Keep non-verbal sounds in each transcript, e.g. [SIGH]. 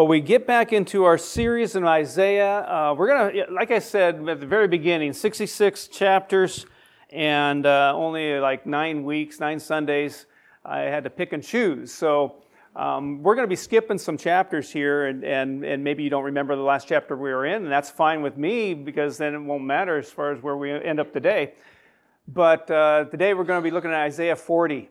Well, we get back into our series in Isaiah. Uh, we're going to, like I said at the very beginning, 66 chapters and uh, only like nine weeks, nine Sundays. I had to pick and choose. So um, we're going to be skipping some chapters here, and, and, and maybe you don't remember the last chapter we were in, and that's fine with me because then it won't matter as far as where we end up today. But uh, today we're going to be looking at Isaiah 40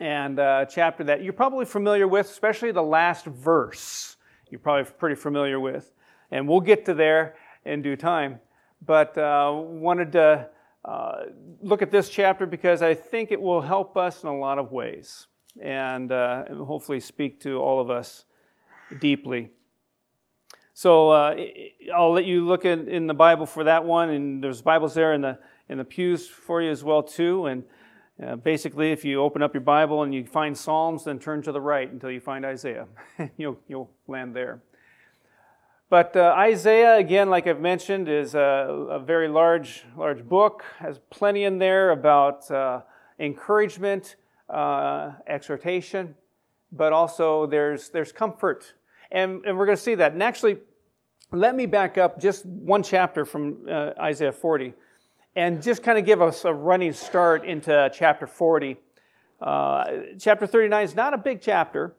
and a chapter that you're probably familiar with, especially the last verse. You're probably pretty familiar with. And we'll get to there in due time. But uh, wanted to uh, look at this chapter because I think it will help us in a lot of ways and, uh, and hopefully speak to all of us deeply. So uh, I'll let you look in, in the Bible for that one, and there's Bibles there in the in the pews for you as well too. And uh, basically, if you open up your Bible and you find Psalms, then turn to the right until you find Isaiah. [LAUGHS] you'll, you'll land there. But uh, Isaiah, again, like I've mentioned, is a, a, very large, large book. Has plenty in there about uh, encouragement, uh, exhortation, but also there's there's comfort, and and we're going to see that. And actually, let me back up just one chapter from uh, Isaiah 40 and just kind of give us a running start into chapter 40. Uh, chapter 39 is not a big chapter,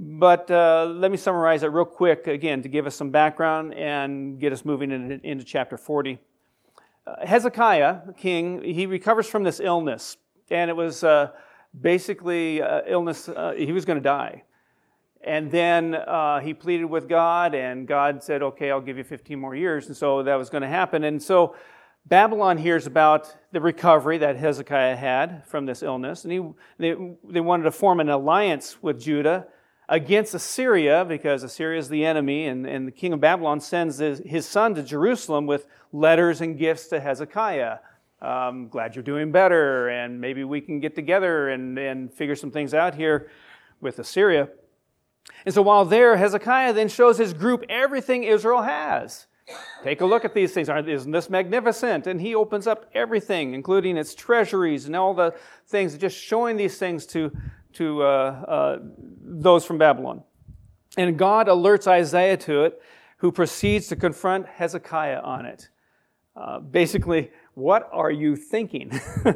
but uh, let me summarize it real quick again to give us some background and get us moving into, into chapter 40. Uh, Hezekiah, king, he recovers from this illness, and it was uh, basically uh, illness, uh, he was going to die. And then he pleaded with God, and God said, Okay, I'll give you 15 more years. And so that was going to happen. And so Babylon hears about the recovery that Hezekiah had from this illness, and he, they, they wanted to form an alliance with Judah against Assyria because Assyria is the enemy, and, and the king of Babylon sends his, his son to Jerusalem with letters and gifts to Hezekiah. Um, glad you're doing better, and maybe we can get together and, and figure some things out here with Assyria. And so while there, Hezekiah then shows his group everything Israel has. Take a look at these things. Isn't this magnificent? And he opens up everything, including its treasuries and all the things, just showing these things to, to uh, uh, those from Babylon. And God alerts Isaiah to it, who proceeds to confront Hezekiah on it. Uh, basically, what are you thinking?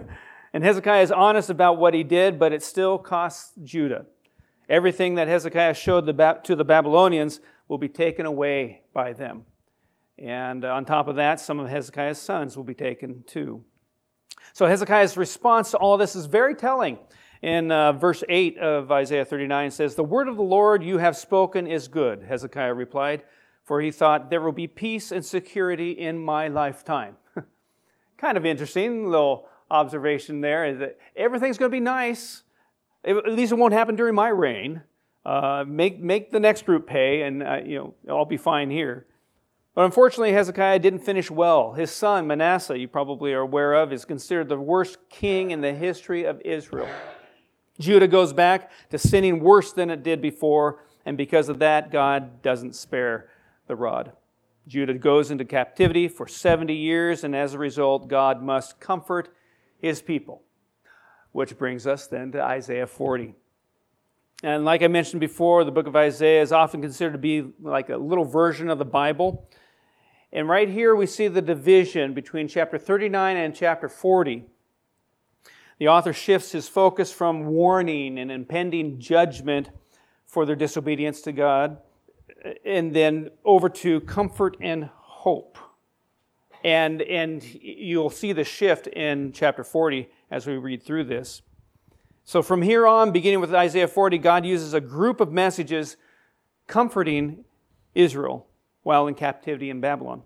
[LAUGHS] and Hezekiah is honest about what he did, but it still costs Judah. Everything that Hezekiah showed the, to the Babylonians will be taken away by them. And on top of that, some of Hezekiah's sons will be taken too. So Hezekiah's response to all this is very telling. In uh, verse 8 of Isaiah 39 says, The word of the Lord you have spoken is good, Hezekiah replied, for he thought, There will be peace and security in my lifetime. [LAUGHS] kind of interesting little observation there that everything's going to be nice. At least it won't happen during my reign. Uh, make, make the next group pay, and uh, you know, I'll be fine here. But unfortunately, Hezekiah didn't finish well. His son, Manasseh, you probably are aware of, is considered the worst king in the history of Israel. Judah goes back to sinning worse than it did before, and because of that, God doesn't spare the rod. Judah goes into captivity for 70 years, and as a result, God must comfort his people. Which brings us then to Isaiah 40. And like I mentioned before, the book of Isaiah is often considered to be like a little version of the Bible. And right here we see the division between chapter 39 and chapter 40. The author shifts his focus from warning and impending judgment for their disobedience to God, and then over to comfort and hope. And, and you'll see the shift in chapter 40 as we read through this. So from here on, beginning with Isaiah 40, God uses a group of messages comforting Israel while in captivity in Babylon.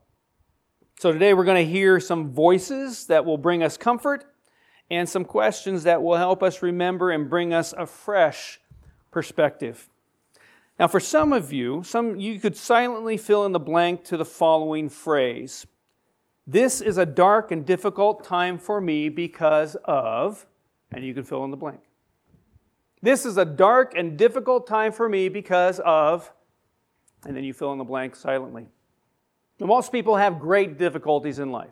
So today we're going to hear some voices that will bring us comfort and some questions that will help us remember and bring us a fresh perspective. Now, for some of you, some you could silently fill in the blank to the following phrase. This is a dark and difficult time for me because of, and you can fill in the blank. This is a dark and difficult time for me because of, and then you fill in the blank silently. Most people have great difficulties in life.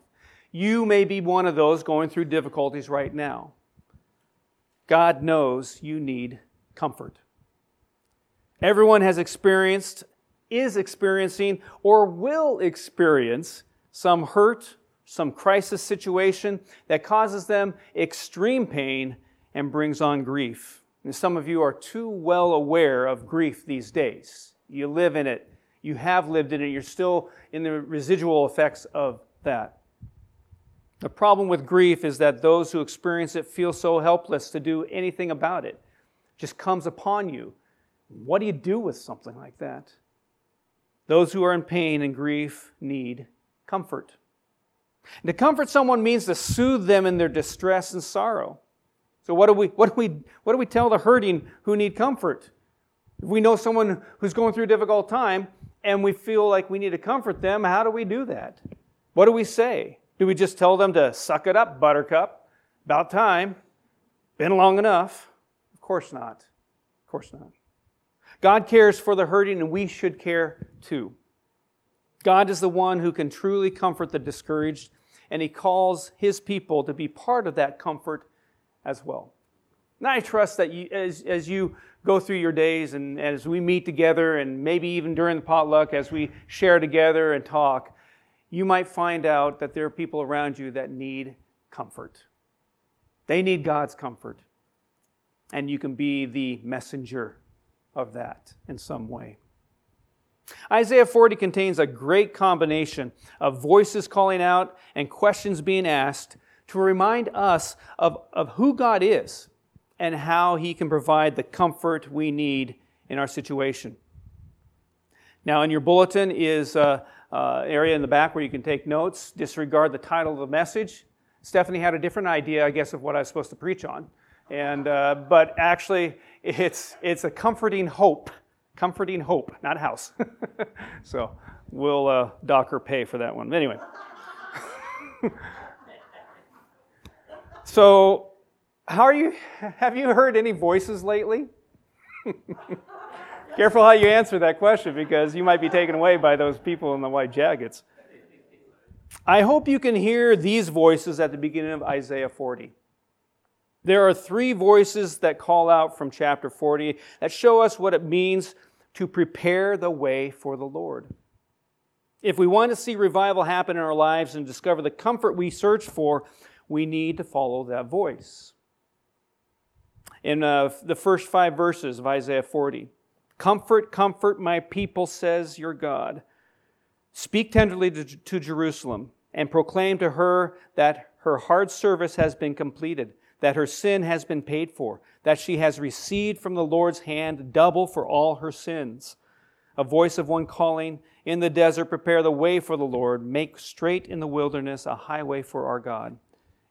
You may be one of those going through difficulties right now. God knows you need comfort. Everyone has experienced is experiencing or will experience some hurt, some crisis situation that causes them extreme pain and brings on grief. And some of you are too well aware of grief these days. You live in it, you have lived in it, you're still in the residual effects of that. The problem with grief is that those who experience it feel so helpless to do anything about it. it just comes upon you. What do you do with something like that? Those who are in pain and grief need comfort. And to comfort someone means to soothe them in their distress and sorrow. So what do we what do we what do we tell the hurting who need comfort? If we know someone who's going through a difficult time and we feel like we need to comfort them, how do we do that? What do we say? Do we just tell them to suck it up, buttercup? About time. Been long enough? Of course not. Of course not. God cares for the hurting, and we should care too. God is the one who can truly comfort the discouraged, and He calls His people to be part of that comfort as well. And I trust that you, as, as you go through your days and as we meet together, and maybe even during the potluck, as we share together and talk, you might find out that there are people around you that need comfort. They need God's comfort. And you can be the messenger of that in some way. Isaiah 40 contains a great combination of voices calling out and questions being asked to remind us of, of who God is and how He can provide the comfort we need in our situation. Now, in your bulletin is an uh, area in the back where you can take notes. Disregard the title of the message. Stephanie had a different idea, I guess, of what I was supposed to preach on. And, uh, but actually, it's, it's a comforting hope. Comforting hope, not house. [LAUGHS] so we'll uh, dock her pay for that one. Anyway. [LAUGHS] so, how are you? Have you heard any voices lately? [LAUGHS] Careful how you answer that question because you might be taken away by those people in the white jackets. I hope you can hear these voices at the beginning of Isaiah 40. There are three voices that call out from chapter 40 that show us what it means to prepare the way for the Lord. If we want to see revival happen in our lives and discover the comfort we search for, we need to follow that voice. In uh, the first five verses of Isaiah 40, Comfort, comfort my people, says your God. Speak tenderly to, to Jerusalem and proclaim to her that her hard service has been completed that her sin has been paid for, that she has received from the Lord's hand double for all her sins. A voice of one calling, In the desert, prepare the way for the Lord, make straight in the wilderness a highway for our God.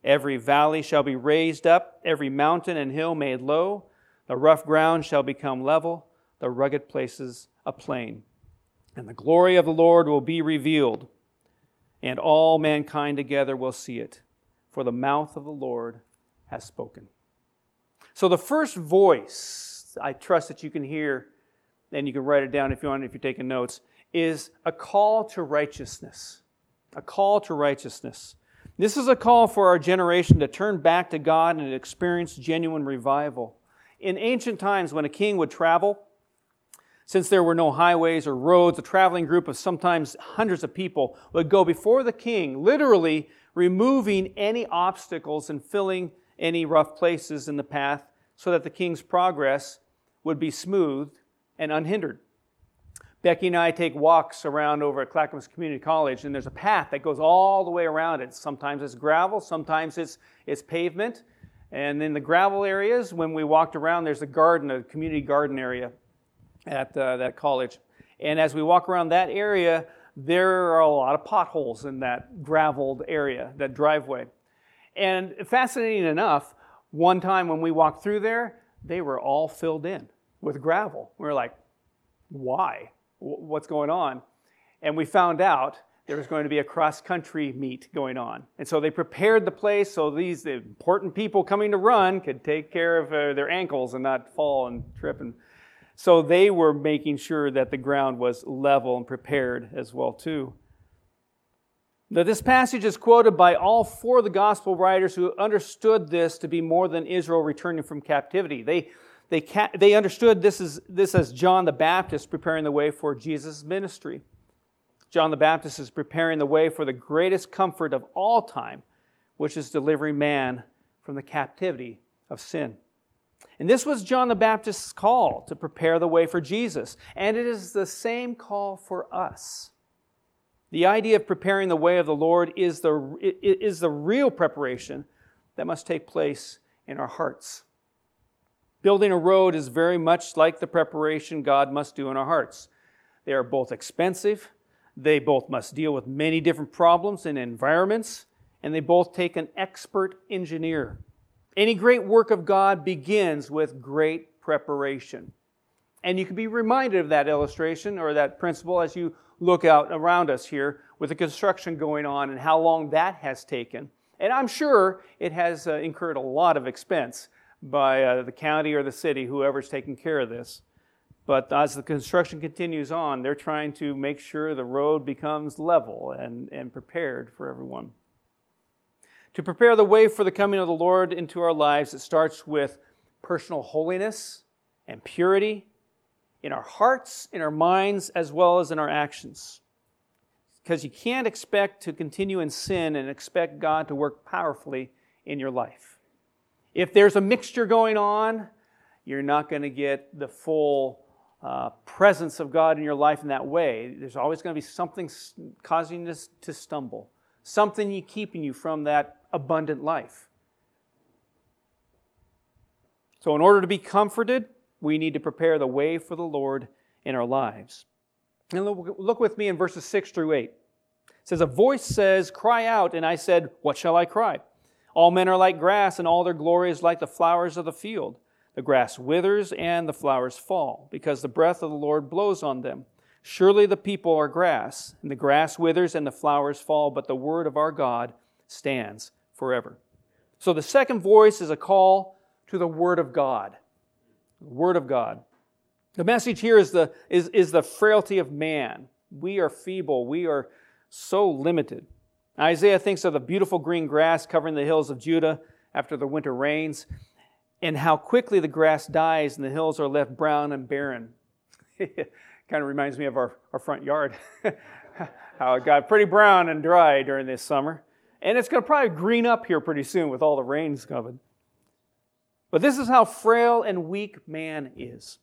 Every valley shall be raised up, every mountain and hill made low. The rough ground shall become level, the rugged places a plain. And the glory of the Lord will be revealed, and all mankind together will see it. For the mouth of the Lord has spoken. So the first voice I trust that you can hear, and you can write it down if you want, if you're taking notes, is a call to righteousness. A call to righteousness. This is a call for our generation to turn back to God and experience genuine revival. In ancient times, when a king would travel, since there were no highways or roads, a traveling group of sometimes hundreds of people would go before the king, literally removing any obstacles and filling any rough places in the path so that the king's progress would be smooth and unhindered. Becky and I take walks around over at Clackamas Community College, and there's a path that goes all the way around it. Sometimes it's gravel, sometimes it's, it's pavement. And in the gravel areas, when we walked around, there's a garden, a community garden area at uh, that college. And as we walk around that area, there are a lot of potholes in that graveled area, that driveway. And fascinating enough, one time when we walked through there, they were all filled in with gravel. We were like, why? What's going on? And we found out there was going to be a cross country meet going on. And so they prepared the place so these important people coming to run could take care of uh, their ankles and not fall and trip. And so they were making sure that the ground was level and prepared as well too. Now, this passage is quoted by all four of the gospel writers who understood this to be more than Israel returning from captivity. They, they, ca- they understood this, is, this as John the Baptist preparing the way for Jesus' ministry. John the Baptist is preparing the way for the greatest comfort of all time, which is delivering man from the captivity of sin. And this was John the Baptist's call to prepare the way for Jesus. And it is the same call for us. The idea of preparing the way of the Lord is the, is the real preparation that must take place in our hearts. Building a road is very much like the preparation God must do in our hearts. They are both expensive, they both must deal with many different problems and environments, and they both take an expert engineer. Any great work of God begins with great preparation. And you can be reminded of that illustration or that principle as you look out around us here with the construction going on and how long that has taken. And I'm sure it has uh, incurred a lot of expense by uh, the county or the city, whoever's taking care of this. But as the construction continues on, they're trying to make sure the road becomes level and, and prepared for everyone. To prepare the way for the coming of the Lord into our lives, it starts with personal holiness and purity in our hearts, in our minds, as well as in our actions. Because you can't expect to continue in sin and expect God to work powerfully in your life. If there's a mixture going on, you're not going to get the full uh, presence of God in your life in that way. There's always going to be something causing you to stumble, something keeping you from that abundant life. So, in order to be comforted, we need to prepare the way for the Lord in our lives. And look with me in verses 6 through 8. It says, A voice says, Cry out. And I said, What shall I cry? All men are like grass, and all their glory is like the flowers of the field. The grass withers and the flowers fall, because the breath of the Lord blows on them. Surely the people are grass, and the grass withers and the flowers fall, but the word of our God stands forever. So the second voice is a call to the Word of God. The Word of God. The message here is the, is, is the frailty of man. We are feeble. We are so limited. Isaiah thinks of the beautiful green grass covering the hills of Judah after the winter rains, and how quickly the grass dies and the hills are left brown and barren. [LAUGHS] kind of reminds me of our, our front yard, [LAUGHS] how it got pretty brown and dry during this summer. And it's going to probably green up here pretty soon with all the rains coming. But this is how frail and weak man is.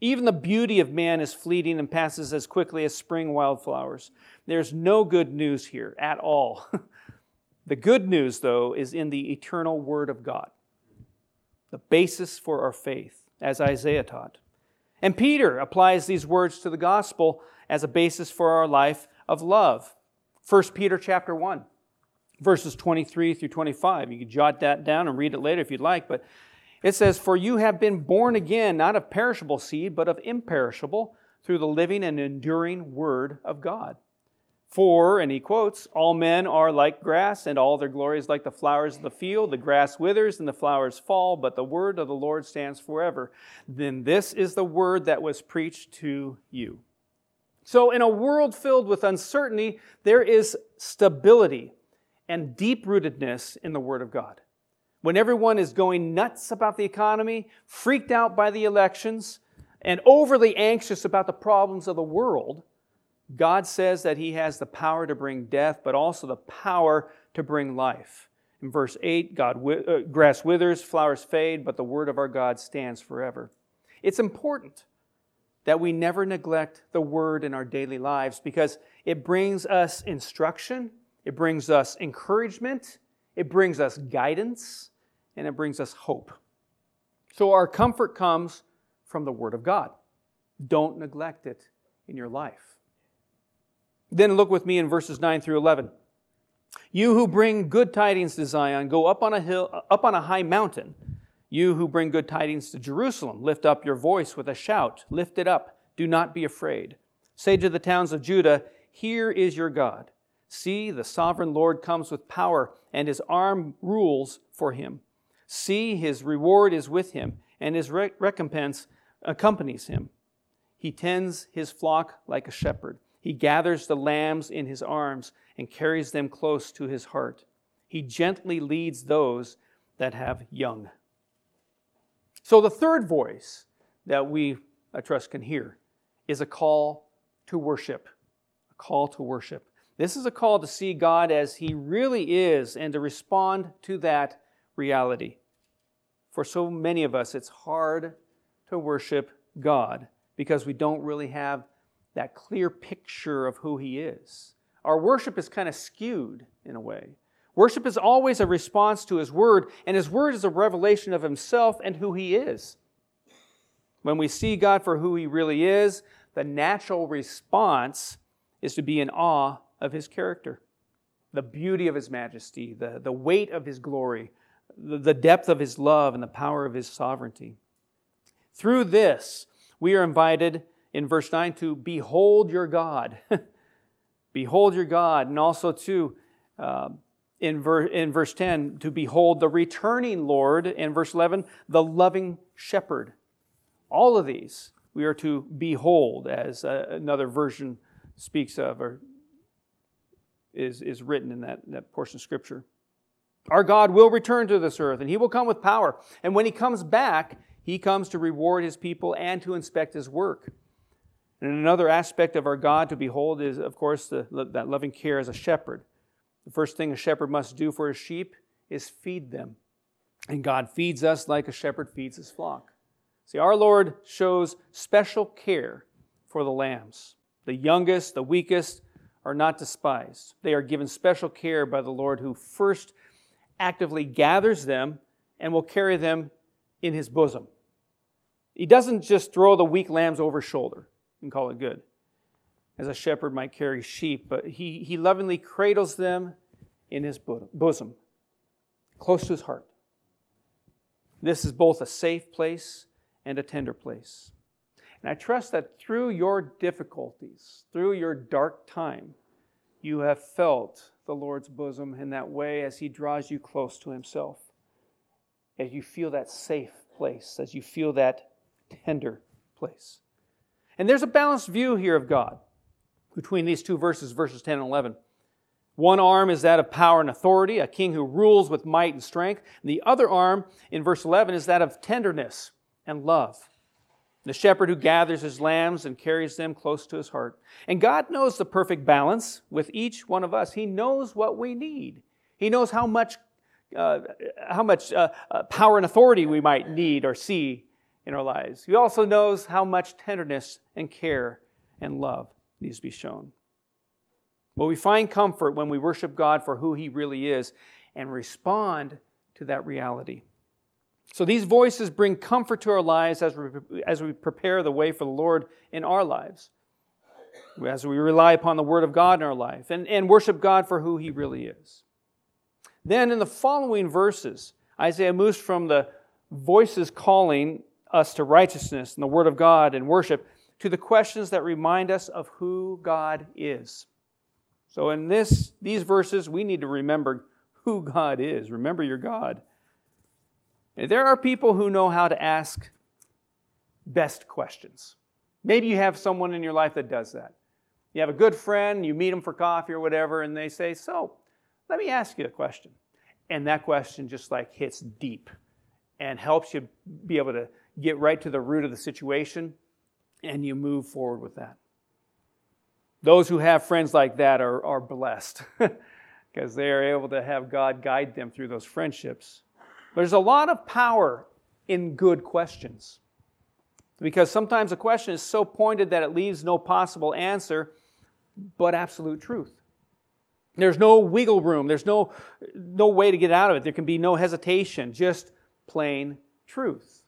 Even the beauty of man is fleeting and passes as quickly as spring wildflowers. There's no good news here at all. [LAUGHS] the good news, though, is in the eternal Word of God, the basis for our faith, as Isaiah taught. And Peter applies these words to the gospel as a basis for our life of love. 1 Peter chapter 1 verses 23 through 25. You can jot that down and read it later if you'd like, but it says, For you have been born again, not of perishable seed, but of imperishable, through the living and enduring Word of God. For, and he quotes, all men are like grass, and all their glory is like the flowers of the field. The grass withers and the flowers fall, but the word of the Lord stands forever. Then this is the word that was preached to you. So, in a world filled with uncertainty, there is stability and deep rootedness in the Word of God. When everyone is going nuts about the economy, freaked out by the elections, and overly anxious about the problems of the world, God says that He has the power to bring death, but also the power to bring life. In verse 8, God, uh, grass withers, flowers fade, but the word of our God stands forever. It's important that we never neglect the word in our daily lives because it brings us instruction, it brings us encouragement, it brings us guidance, and it brings us hope. So our comfort comes from the Word of God. Don't neglect it in your life. Then look with me in verses 9 through 11. You who bring good tidings to Zion, go up on a hill, up on a high mountain. You who bring good tidings to Jerusalem, lift up your voice with a shout. Lift it up. Do not be afraid. Say to the towns of Judah, Here is your God. See, the sovereign Lord comes with power, and his arm rules for him. See, his reward is with him, and his recompense accompanies him. He tends his flock like a shepherd. He gathers the lambs in his arms and carries them close to his heart. He gently leads those that have young. So, the third voice that we, I trust, can hear is a call to worship. A call to worship. This is a call to see God as He really is and to respond to that reality. For so many of us, it's hard to worship God because we don't really have that clear picture of who He is. Our worship is kind of skewed in a way. Worship is always a response to His Word, and His Word is a revelation of Himself and who He is. When we see God for who He really is, the natural response is to be in awe of His character, the beauty of His majesty, the, the weight of His glory, the, the depth of His love, and the power of His sovereignty. Through this, we are invited in verse 9 to behold your God. [LAUGHS] behold your God, and also to uh, in, ver- in verse 10 to behold the returning Lord, in verse 11, the loving shepherd. All of these we are to behold, as uh, another version speaks of or is, is written in that, that portion of Scripture. Our God will return to this earth, and He will come with power. And when He comes back, He comes to reward His people and to inspect His work. And another aspect of our God to behold is, of course, the, that loving care as a shepherd. The first thing a shepherd must do for his sheep is feed them. And God feeds us like a shepherd feeds his flock. See, our Lord shows special care for the lambs. The youngest, the weakest are not despised. They are given special care by the Lord who first actively gathers them and will carry them in his bosom. He doesn't just throw the weak lambs over shoulder and call it good as a shepherd might carry sheep, but he, he lovingly cradles them in his bosom, close to his heart. This is both a safe place and a tender place. And I trust that through your difficulties, through your dark time, you have felt the Lord's bosom in that way as He draws you close to Himself. As you feel that safe place, as you feel that tender place. And there's a balanced view here of God between these two verses, verses 10 and 11. One arm is that of power and authority, a king who rules with might and strength. And the other arm, in verse 11, is that of tenderness and love. The shepherd who gathers his lambs and carries them close to his heart. And God knows the perfect balance with each one of us. He knows what we need. He knows how much, uh, how much uh, uh, power and authority we might need or see in our lives. He also knows how much tenderness and care and love needs to be shown. Well, we find comfort when we worship God for who He really is and respond to that reality. So these voices bring comfort to our lives as we, as we prepare the way for the Lord in our lives, as we rely upon the Word of God in our life and, and worship God for who He really is. Then in the following verses, Isaiah moves from the voices calling us to righteousness and the Word of God and worship to the questions that remind us of who God is. So in this, these verses, we need to remember who God is. Remember your God. There are people who know how to ask best questions. Maybe you have someone in your life that does that. You have a good friend, you meet them for coffee or whatever, and they say, So, let me ask you a question. And that question just like hits deep and helps you be able to get right to the root of the situation and you move forward with that. Those who have friends like that are, are blessed [LAUGHS] because they are able to have God guide them through those friendships. There's a lot of power in good questions because sometimes a question is so pointed that it leaves no possible answer but absolute truth. There's no wiggle room, there's no, no way to get out of it. There can be no hesitation, just plain truth.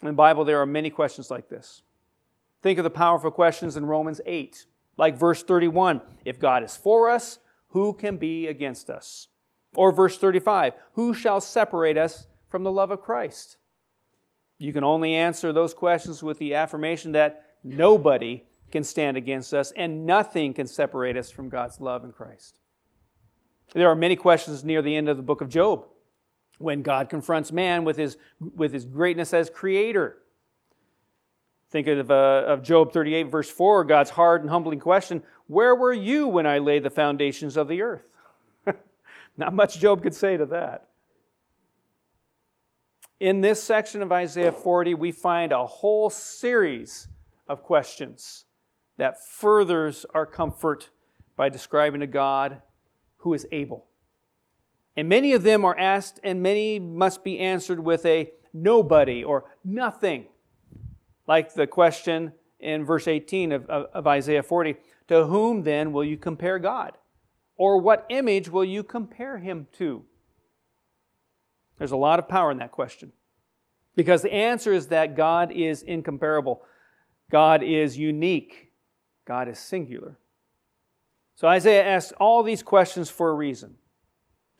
In the Bible, there are many questions like this. Think of the powerful questions in Romans 8, like verse 31 If God is for us, who can be against us? Or verse 35 Who shall separate us from the love of Christ? You can only answer those questions with the affirmation that nobody can stand against us and nothing can separate us from God's love in Christ. There are many questions near the end of the book of Job when God confronts man with his, with his greatness as creator. Think of, uh, of Job 38, verse 4, God's hard and humbling question Where were you when I laid the foundations of the earth? Not much Job could say to that. In this section of Isaiah 40, we find a whole series of questions that furthers our comfort by describing a God who is able. And many of them are asked, and many must be answered with a nobody or nothing. Like the question in verse 18 of, of, of, Isaiah 40 To whom then will you compare God? Or what image will you compare him to? There's a lot of power in that question. Because the answer is that God is incomparable, God is unique, God is singular. So Isaiah asks all these questions for a reason.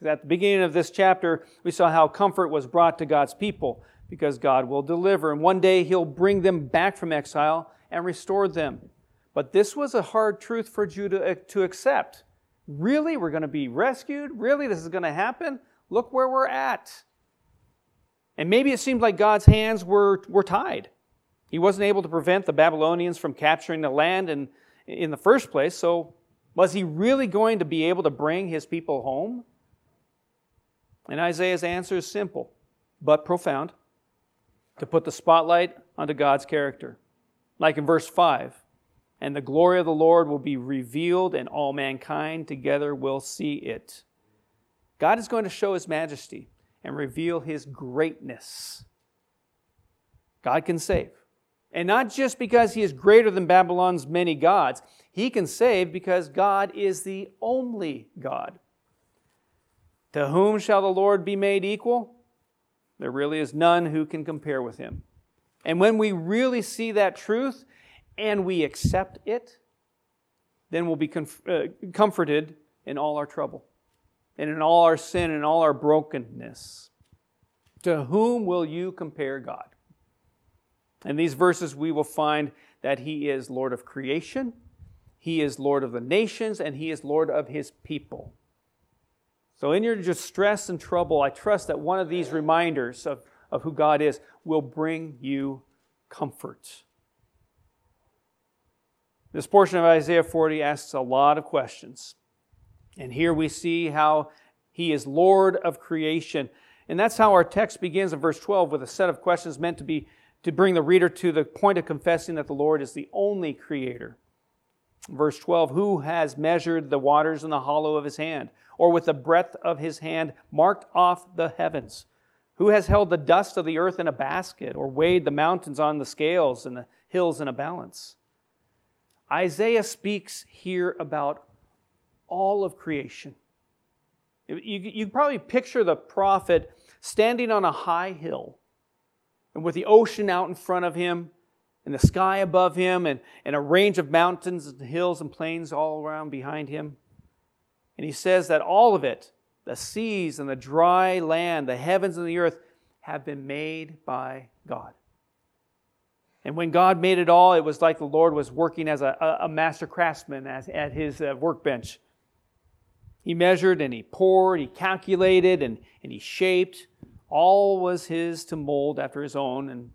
At the beginning of this chapter, we saw how comfort was brought to God's people because God will deliver. And one day he'll bring them back from exile and restore them. But this was a hard truth for Judah uh, to accept. Really? We're going to be rescued? Really? This is going to happen? Look where we're at. And maybe it seemed like God's hands were, were tied. He wasn't able to prevent the Babylonians from capturing the land in, in the first place, so was he really going to be able to bring his people home? And Isaiah's answer is simple, but profound to put the spotlight onto God's character. Like in verse 5 And the glory of the Lord will be revealed, and all mankind together will see it. God is going to show his majesty and reveal his greatness. God can save. And not just because he is greater than Babylon's many gods, he can save because God is the only God. To whom shall the Lord be made equal? There really is none who can compare with him. And when we really see that truth and we accept it, then we'll be comf- uh, comforted in all our trouble and in all our sin and all our brokenness. To whom will you compare God? In these verses, we will find that He is Lord of creation, He is Lord of the nations, and He is Lord of His people. So, in your distress and trouble, I trust that one of these reminders of, of who God is will bring you comfort. This portion of Isaiah 40 asks a lot of questions. And here we see how he is Lord of creation. And that's how our text begins in verse 12 with a set of questions meant to be to bring the reader to the point of confessing that the Lord is the only creator. Verse 12, who has measured the waters in the hollow of his hand, or with the breadth of his hand marked off the heavens? Who has held the dust of the earth in a basket, or weighed the mountains on the scales and the hills in a balance? Isaiah speaks here about all of creation. You, you probably picture the prophet standing on a high hill and with the ocean out in front of him and the sky above him and, and a range of mountains and hills and plains all around behind him. And he says that all of it, the seas and the dry land, the heavens and the earth, have been made by God. And when God made it all, it was like the Lord was working as a, a master craftsman at, his uh, workbench. He measured and he poured, he calculated and, and he shaped. All was his to mold after his own and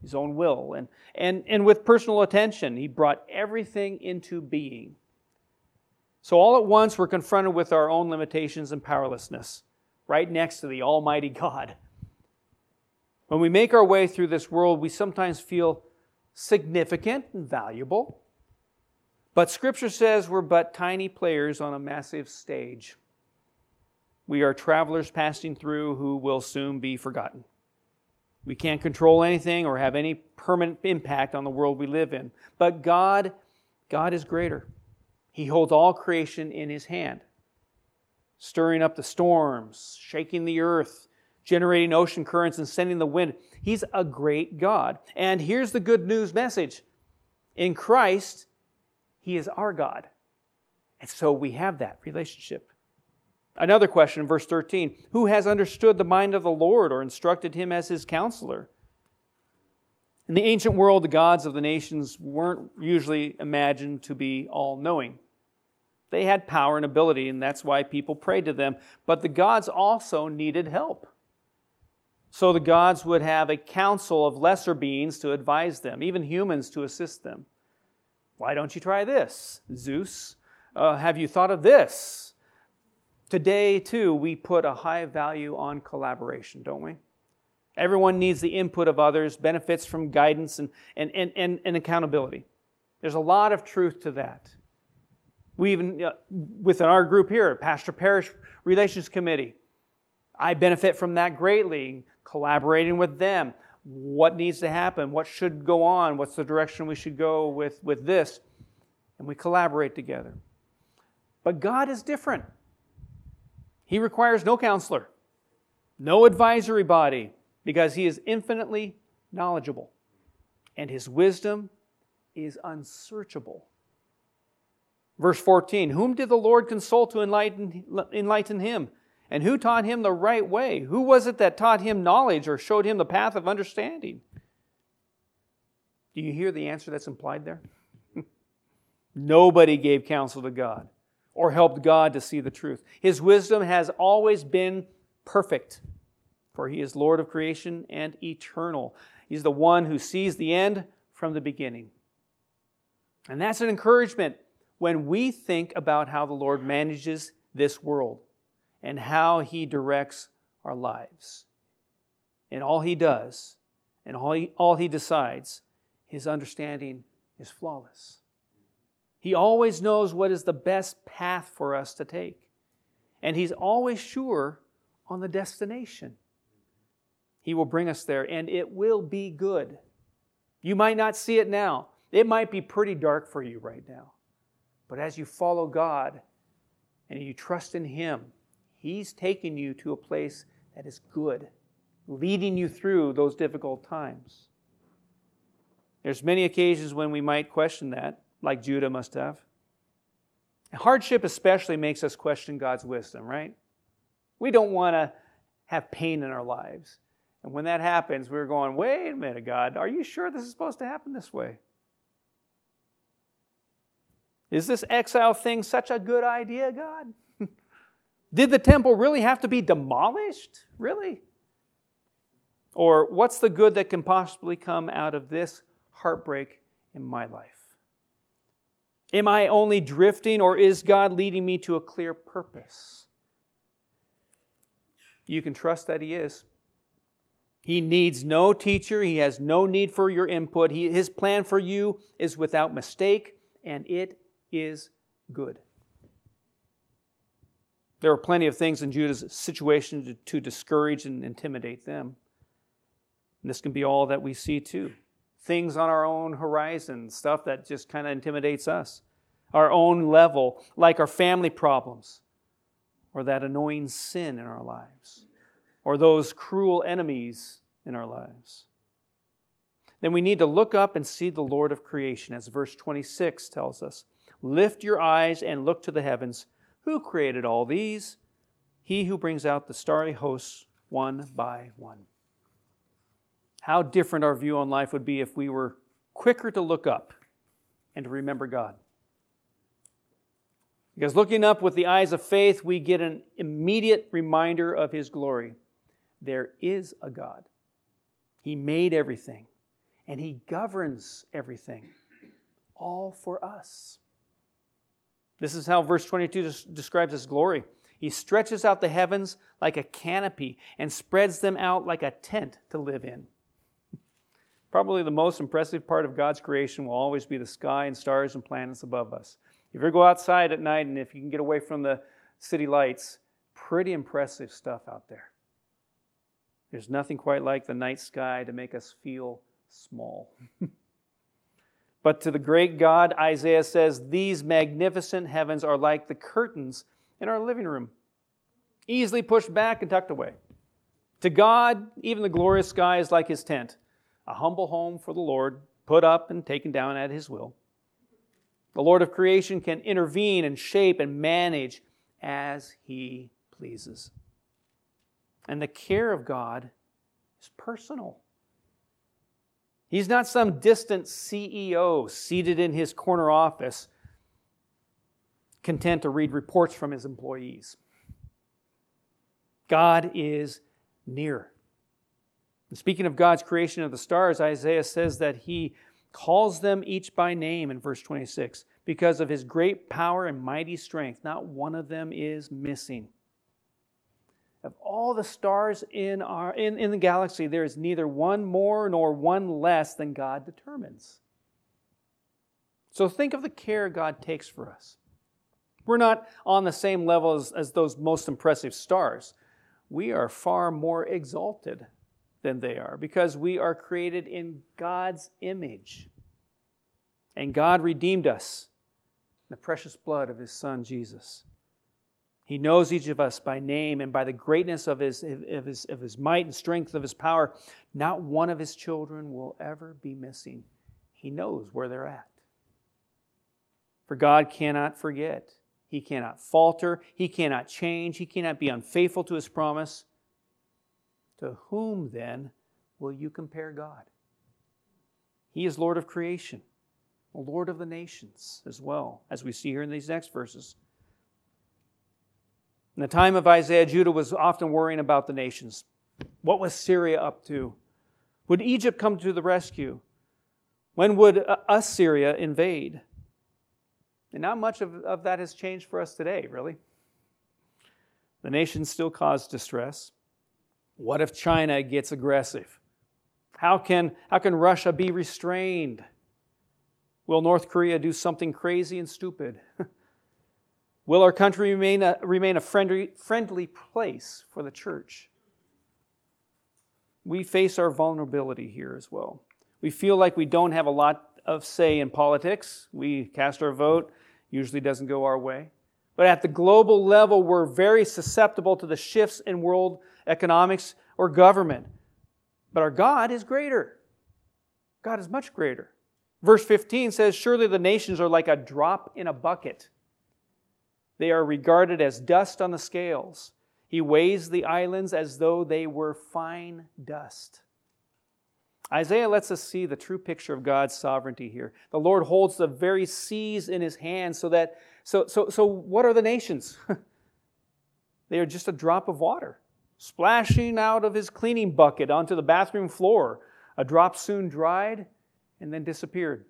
his own will. And, and, and with personal attention, he brought everything into being. So all at once, we're confronted with our own limitations and powerlessness, right next to the Almighty [LAUGHS] God. When we make our way through this world, we sometimes feel significant and valuable. But Scripture says we're but tiny players on a massive stage. We are travelers passing through who will soon be forgotten. We can't control anything or have any permanent impact on the world we live in. But God, God is greater. He holds all creation in his hand, stirring up the storms, shaking the earth, generating ocean currents, and sending the wind. He's a great God. And here's the good news message in Christ, he is our God. And so we have that relationship. Another question verse 13 Who has understood the mind of the Lord or instructed him as his counselor? In the ancient world, the gods of the nations weren't usually imagined to be all knowing. They had power and ability, and that's why people prayed to them. But the gods also needed help. So the gods would have a council of lesser beings to advise them, even humans to assist them. Why don't you try this, Zeus? Uh, have you thought of this? Today, too, we put a high value on collaboration, don't we? Everyone needs the input of others, benefits from guidance and, and, and, and, and accountability. There's a lot of truth to that. We even, uh, within our group here, Pastor Parish Relations Committee, I benefit from that greatly, collaborating with them. What needs to happen? What should go on? What's the direction we should go with, with this? And we collaborate together. But God is different. He requires no counselor, no advisory body, because He is infinitely knowledgeable, and His wisdom is unsearchable. Verse 14 Whom did the Lord consult to enlighten, enlighten him? And who taught him the right way? Who was it that taught him knowledge or showed him the path of understanding? Do you hear the answer that's implied there? [LAUGHS] Nobody gave counsel to God or helped God to see the truth. His wisdom has always been perfect, for he is Lord of creation and eternal. He's the one who sees the end from the beginning. And that's an encouragement when we think about how the Lord manages this world and how he directs our lives. In all he does and all he, all he decides, his understanding is flawless. He always knows what is the best path for us to take. And he's always sure on the destination. He will bring us there, and it will be good. You might not see it now. It might be pretty dark for you right now. But as you follow God and you trust in Him, He's taking you to a place that is good, leading you through those difficult times. There's many occasions when we might question that, like Judah must have. Hardship especially makes us question God's wisdom, right? We don't want to have pain in our lives. And when that happens, we're going, wait a minute, God, are you sure this is supposed to happen this way? Is this exile thing such a good idea, God? Did the temple really have to be demolished? Really? Or what's the good that can possibly come out of this heartbreak in my life? Am I only drifting, or is God leading me to a clear purpose? You can trust that He is. He needs no teacher, He has no need for your input. He, his plan for you is without mistake, and it is good. There are plenty of things in Judah's situation to, to discourage and intimidate them. And this can be all that we see too. Things on our own horizon, stuff that just kind of intimidates us. Our own level, like our family problems, or that annoying sin in our lives, or those cruel enemies in our lives. Then we need to look up and see the Lord of creation, as verse 26 tells us. Lift your eyes and look to the heavens. Who created all these? He who brings out the starry hosts one by one. How different our view on life would be if we were quicker to look up and to remember God. Because looking up with the eyes of faith, we get an immediate reminder of His glory. There is a God. He made everything, and He governs everything, all for us. This is how verse 22 describes his glory. He stretches out the heavens like a canopy and spreads them out like a tent to live in. [LAUGHS] Probably the most impressive part of God's creation will always be the sky and stars and planets above us. If you go outside at night and if you can get away from the city lights, pretty impressive stuff out there. There's nothing quite like the night sky to make us feel small. [LAUGHS] But to the great God, Isaiah says, These magnificent heavens are like the curtains in our living room, easily pushed back and tucked away. To God, even the glorious sky is like his tent, a humble home for the Lord, put up and taken down at his will. The Lord of creation can intervene and shape and manage as he pleases. And the care of God is personal. He's not some distant CEO seated in his corner office, content to read reports from his employees. God is near. And speaking of God's creation of the stars, Isaiah says that he calls them each by name in verse 26 because of his great power and mighty strength. Not one of them is missing. Of all the stars in, our, in, in the galaxy, there is neither one more nor one less than God determines. So think of the care God takes for us. We're not on the same level as, as those most impressive stars. We are far more exalted than they are because we are created in God's image. And God redeemed us in the precious blood of His Son, Jesus. He knows each of us by name and by the greatness of his, of, his, of his might and strength of his power. Not one of his children will ever be missing. He knows where they're at. For God cannot forget. He cannot falter. He cannot change. He cannot be unfaithful to his promise. To whom then will you compare God? He is Lord of creation, Lord of the nations as well, as we see here in these next verses. In the time of Isaiah, Judah was often worrying about the nations. What was Syria up to? Would Egypt come to the rescue? When would Assyria invade? And not much of, of that has changed for us today, really. The nations still cause distress. What if China gets aggressive? How can, how can Russia be restrained? Will North Korea do something crazy and stupid? [LAUGHS] Will our country remain a, remain a friendly, friendly place for the church? We face our vulnerability here as well. We feel like we don't have a lot of say in politics. We cast our vote, usually doesn't go our way. But at the global level, we're very susceptible to the shifts in world economics or government. But our God is greater. God is much greater. Verse 15 says, Surely the nations are like a drop in a bucket. They are regarded as dust on the scales. He weighs the islands as though they were fine dust. Isaiah lets us see the true picture of God's sovereignty here. The Lord holds the very seas in his hand so that so so so what are the nations? [LAUGHS] they are just a drop of water splashing out of his cleaning bucket onto the bathroom floor. A drop soon dried and then disappeared.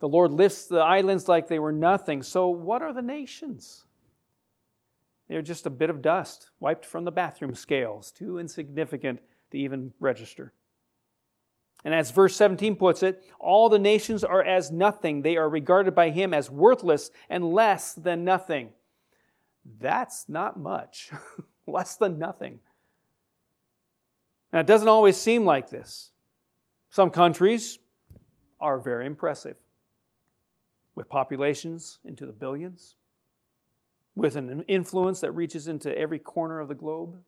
The Lord lifts the islands like they were nothing. So, what are the nations? They're just a bit of dust wiped from the bathroom scales, too insignificant to even register. And as verse 17 puts it, all the nations are as nothing. They are regarded by him as worthless and less than nothing. That's not much. [LAUGHS] less than nothing. Now, it doesn't always seem like this. Some countries are very impressive with populations into the billions, with an influence that reaches into every corner of the globe,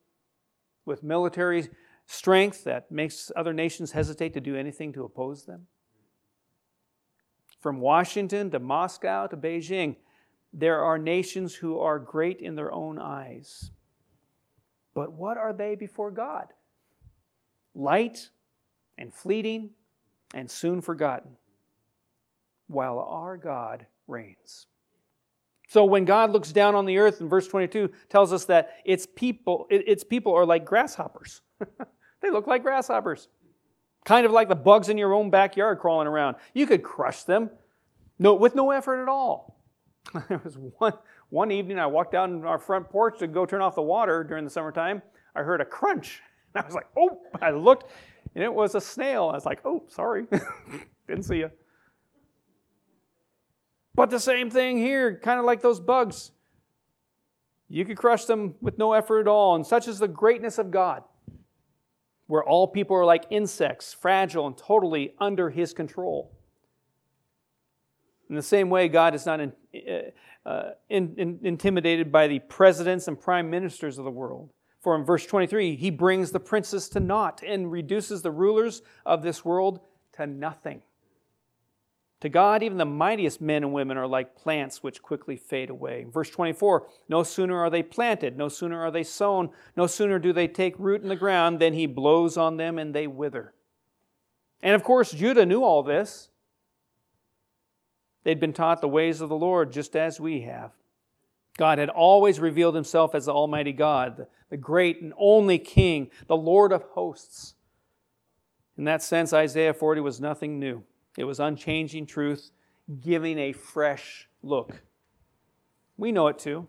with military strength that makes other nations hesitate to do anything to oppose them. From Washington to Moscow to Beijing, there are nations who are great in their own eyes. But what are they before God? Light and fleeting and soon forgotten while our God reigns. So when God looks down on the earth in verse 22 tells us that its people its people are like grasshoppers. [LAUGHS] they look like grasshoppers. Kind of like the bugs in your own backyard crawling around. You could crush them no, with no effort at all. [LAUGHS] there was one, one evening I walked out on our front porch to go turn off the water during the summertime. I heard a crunch. [LAUGHS] I was like, oh, I looked, and it was a snail. I was like, oh, sorry. Didn't see you. But the same thing here, kind of like those bugs. You could crush them with no effort at all, and such is the greatness of God, where all people are like insects, fragile and totally under His control. In the same way, God is not in, uh, uh, in, in, intimidated by the presidents and prime ministers of the world. For in verse 23, he brings the princes to naught and reduces the rulers of this world to nothing. To God, even the mightiest men and women are like plants which quickly fade away. Verse 24 No sooner are they planted, no sooner are they sown, no sooner do they take root in the ground than he blows on them and they wither. And of course, Judah knew all this. They'd been taught the ways of the Lord just as we have. God had always revealed himself as the Almighty God, the great and only King, the Lord of hosts. In that sense, Isaiah 40 was nothing new. It was unchanging truth, giving a fresh look. We know it too.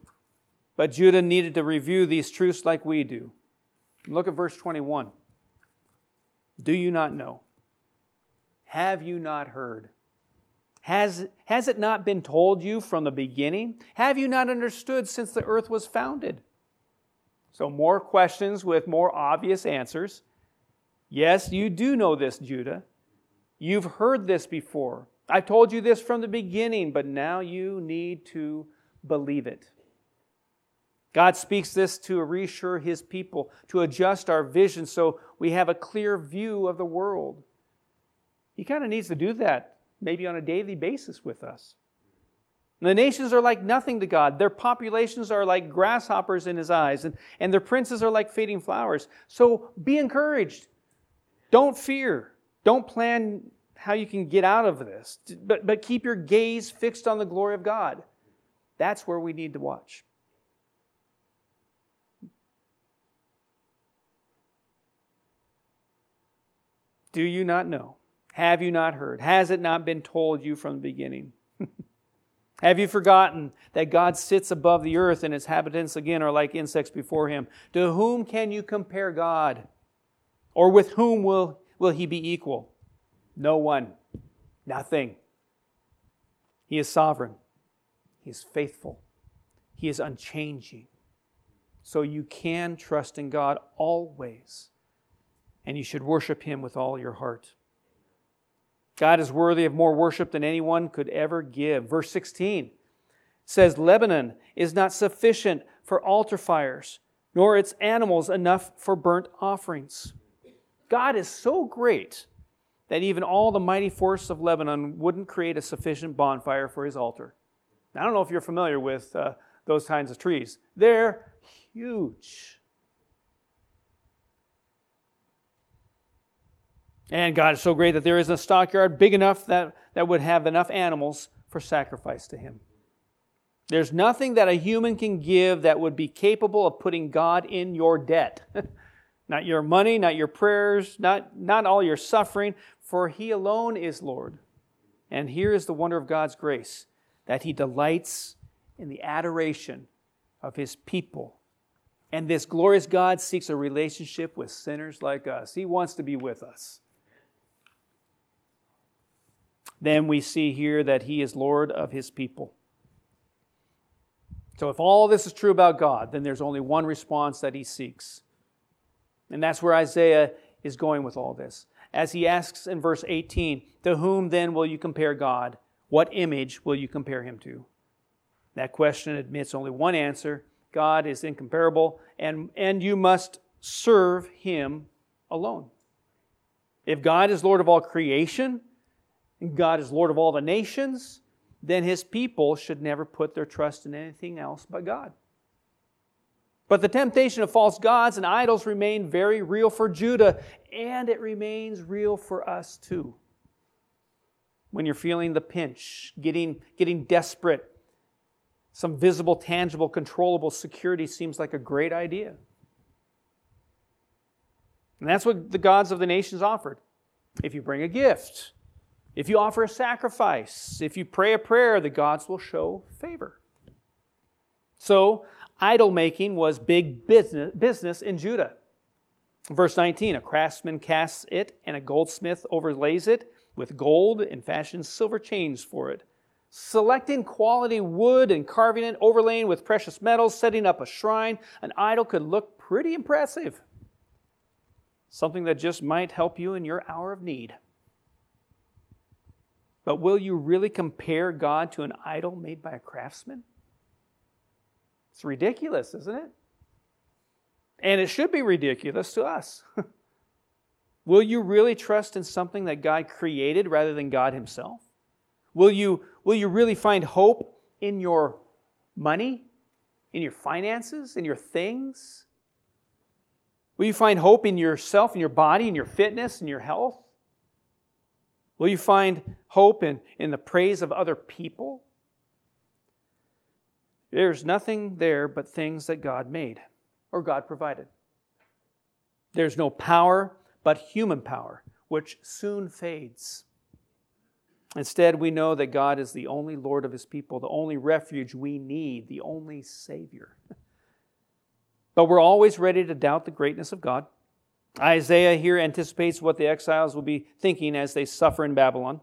But Judah needed to review these truths like we do. Look at verse 21. Do you not know? Have you not heard? Has, has it not been told you from the beginning? Have you not understood since the earth was founded? So, more questions with more obvious answers. Yes, you do know this, Judah. You've heard this before. I've told you this from the beginning, but now you need to believe it. God speaks this to reassure his people, to adjust our vision so we have a clear view of the world. He kind of needs to do that maybe on a daily basis with us. The nations are like nothing to God. Their populations are like grasshoppers in his eyes, and, and their princes are like fading flowers. So be encouraged. Don't fear. Don't plan how you can get out of this, but, but keep your gaze fixed on the glory of God. That's where we need to watch. Do you not know? Have you not heard? Has it not been told you from the beginning? [LAUGHS] Have you forgotten that God sits above the earth and its inhabitants again are like insects before him? To whom can you compare God? Or with whom will, will he be equal? No one. Nothing. He is sovereign. He is faithful. He is unchanging. So you can trust in God always and you should worship him with all your heart. God is worthy of more worship than anyone could ever give. Verse 16 says, Lebanon is not sufficient for altar fires, nor its animals enough for burnt offerings. God is so great that even all the mighty forests of Lebanon wouldn't create a sufficient bonfire for his altar. I don't know if you're familiar with uh, those kinds of trees, they're huge. And God is so great that there isn't a stockyard big enough that, that would have enough animals for sacrifice to Him. There's nothing that a human can give that would be capable of putting God in your debt. [LAUGHS] not your money, not your prayers, not, not all your suffering, for He alone is Lord. And here is the wonder of God's grace that He delights in the adoration of His people. And this glorious God seeks a relationship with sinners like us. He wants to be with us then we see here that he is Lord of his people. So, if all this is true about God, then there's only one response that he seeks. And that's where Isaiah is going with all this. As he asks in verse 18, To whom then will you compare God? What image will you compare him to? That question admits only one answer God is incomparable, and, and you must serve him alone. If God is Lord of all creation, and God is Lord of all the nations, then his people should never put their trust in anything else but God. But the temptation of false gods and idols remained very real for Judah, and it remains real for us too. When you're feeling the pinch, getting, getting desperate, some visible, tangible, controllable security seems like a great idea. And that's what the gods of the nations offered. If you bring a gift, if you offer a sacrifice, if you pray a prayer, the gods will show favor. So, idol making was big business, business in Judah. Verse 19 A craftsman casts it, and a goldsmith overlays it with gold and fashions silver chains for it. Selecting quality wood and carving it, overlaying with precious metals, setting up a shrine, an idol could look pretty impressive. Something that just might help you in your hour of need. But will you really compare God to an idol made by a craftsman? It's ridiculous, isn't it? And it should be ridiculous to us. [LAUGHS] will you really trust in something that God created rather than God Himself? Will you, will you really find hope in your money, in your finances, in your things? Will you find hope in yourself, in your body, in your fitness, in your health? Will you find hope in, in the praise of other people? There's nothing there but things that God made or God provided. There's no power but human power, which soon fades. Instead, we know that God is the only Lord of his people, the only refuge we need, the only Savior. [LAUGHS] But we're always ready to doubt the greatness of God. Isaiah here anticipates what the exiles will be thinking as they suffer in Babylon.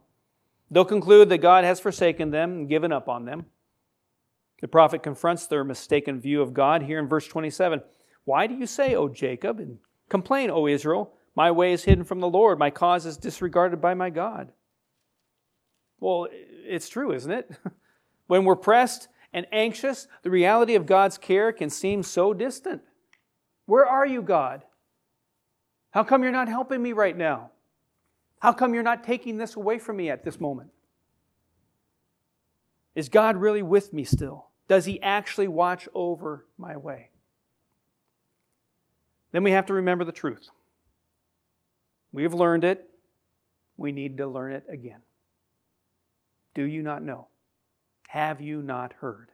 They'll conclude that God has forsaken them and given up on them. The prophet confronts their mistaken view of God here in verse 27. Why do you say, O Jacob, and complain, O Israel, my way is hidden from the Lord, my cause is disregarded by my God? Well, it's true, isn't it? [LAUGHS] when we're pressed and anxious, the reality of God's care can seem so distant. Where are you, God? How come you're not helping me right now? How come you're not taking this away from me at this moment? Is God really with me still? Does He actually watch over my way? Then we have to remember the truth. We have learned it. We need to learn it again. Do you not know? Have you not heard?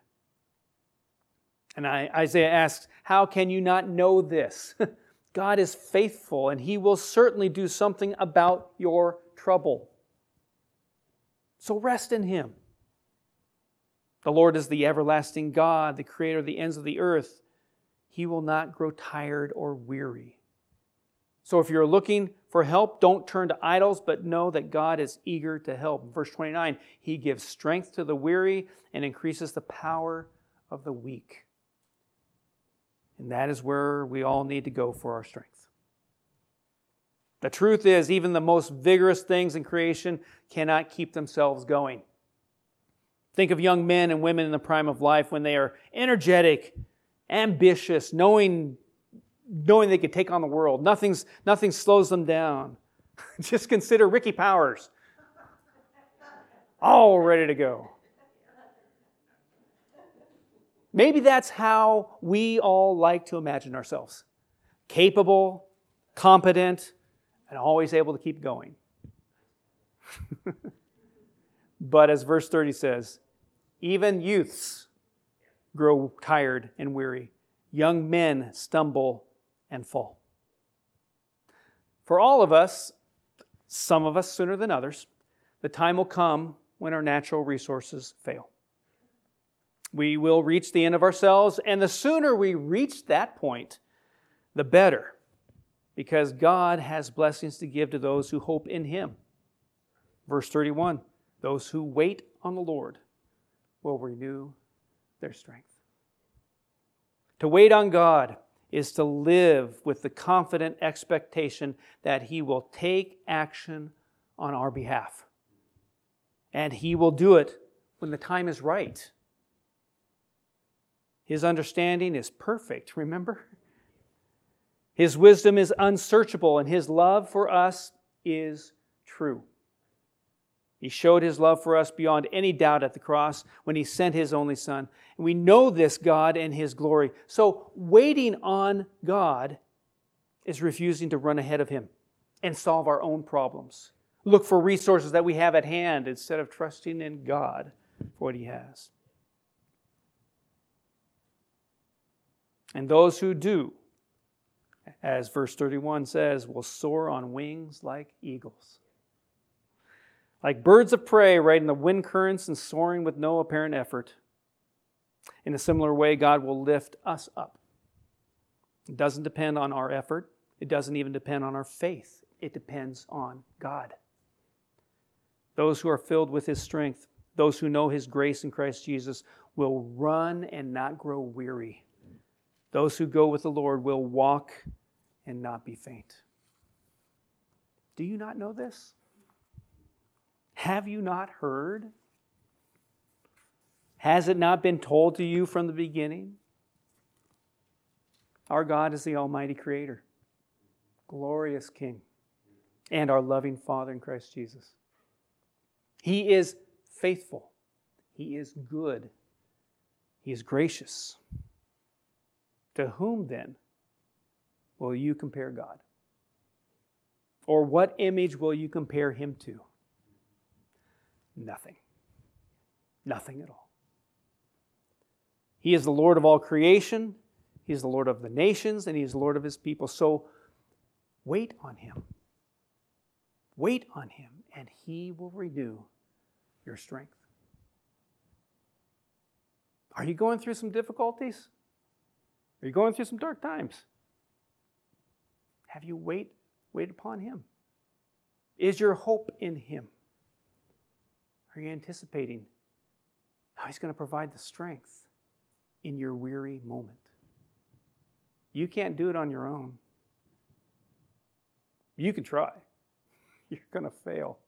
And Isaiah asks, How can you not know this? [LAUGHS] God is faithful and he will certainly do something about your trouble. So rest in him. The Lord is the everlasting God, the creator of the ends of the earth. He will not grow tired or weary. So if you're looking for help, don't turn to idols, but know that God is eager to help. Verse 29 He gives strength to the weary and increases the power of the weak. And that is where we all need to go for our strength. The truth is, even the most vigorous things in creation cannot keep themselves going. Think of young men and women in the prime of life when they are energetic, ambitious, knowing, knowing they can take on the world. Nothing's, nothing slows them down. [LAUGHS] Just consider Ricky Powers. All ready to go. Maybe that's how we all like to imagine ourselves capable, competent, and always able to keep going. [LAUGHS] but as verse 30 says, even youths grow tired and weary, young men stumble and fall. For all of us, some of us sooner than others, the time will come when our natural resources fail we will reach the end of ourselves. And the sooner we reach that point, the better, because God has blessings to give to those who hope in Him. Verse 31 Those who wait on the Lord will renew their strength. To wait on God is to live with the confident expectation that He will take action on our behalf. And He will do it when the time is right. His understanding is perfect, remember? His wisdom is unsearchable, and his love for us is true. He showed his love for us beyond any doubt at the cross when he sent his only Son. And we know this God and his glory. So, waiting on God is refusing to run ahead of him and solve our own problems. Look for resources that we have at hand instead of trusting in God for what he has. And those who do, as verse 31 says, will soar on wings like eagles. Like birds of prey, riding the wind currents and soaring with no apparent effort. In a similar way, God will lift us up. It doesn't depend on our effort, it doesn't even depend on our faith. It depends on God. Those who are filled with His strength, those who know His grace in Christ Jesus, will run and not grow weary. Those who go with the Lord will walk and not be faint. Do you not know this? Have you not heard? Has it not been told to you from the beginning? Our God is the Almighty Creator, glorious King, and our loving Father in Christ Jesus. He is faithful, He is good, He is gracious. To whom then will you compare God? Or what image will you compare him to? Nothing. Nothing at all. He is the Lord of all creation, He is the Lord of the nations, and He is the Lord of His people. So wait on Him. Wait on Him, and He will renew your strength. Are you going through some difficulties? Are you going through some dark times? Have you wait wait upon him? Is your hope in him? Are you anticipating how he's going to provide the strength in your weary moment? You can't do it on your own. You can try. [LAUGHS] You're going to fail.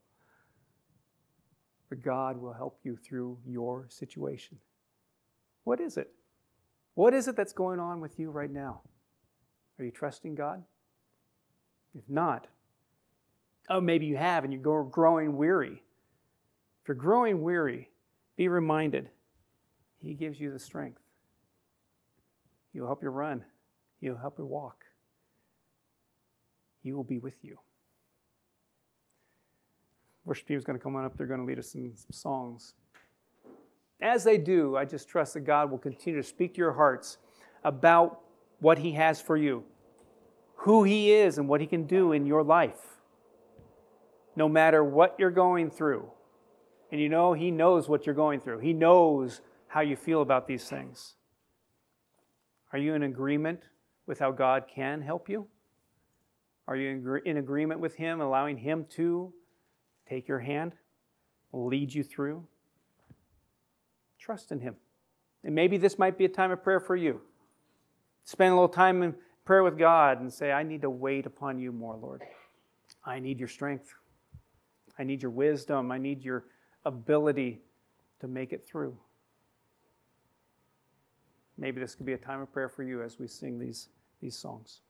But God will help you through your situation. What is it? What is it that's going on with you right now? Are you trusting God? If not, oh, maybe you have and you're growing weary. If you're growing weary, be reminded He gives you the strength. He'll help you run, He'll help you walk. He will be with you. Worship team is going to come on up. They're going to lead us in some songs. As they do, I just trust that God will continue to speak to your hearts about what He has for you, who He is, and what He can do in your life. No matter what you're going through. And you know, He knows what you're going through, He knows how you feel about these things. Are you in agreement with how God can help you? Are you in agreement with Him, allowing Him to take your hand, lead you through? Trust in Him. And maybe this might be a time of prayer for you. Spend a little time in prayer with God and say, I need to wait upon you more, Lord. I need your strength. I need your wisdom. I need your ability to make it through. Maybe this could be a time of prayer for you as we sing these, these songs.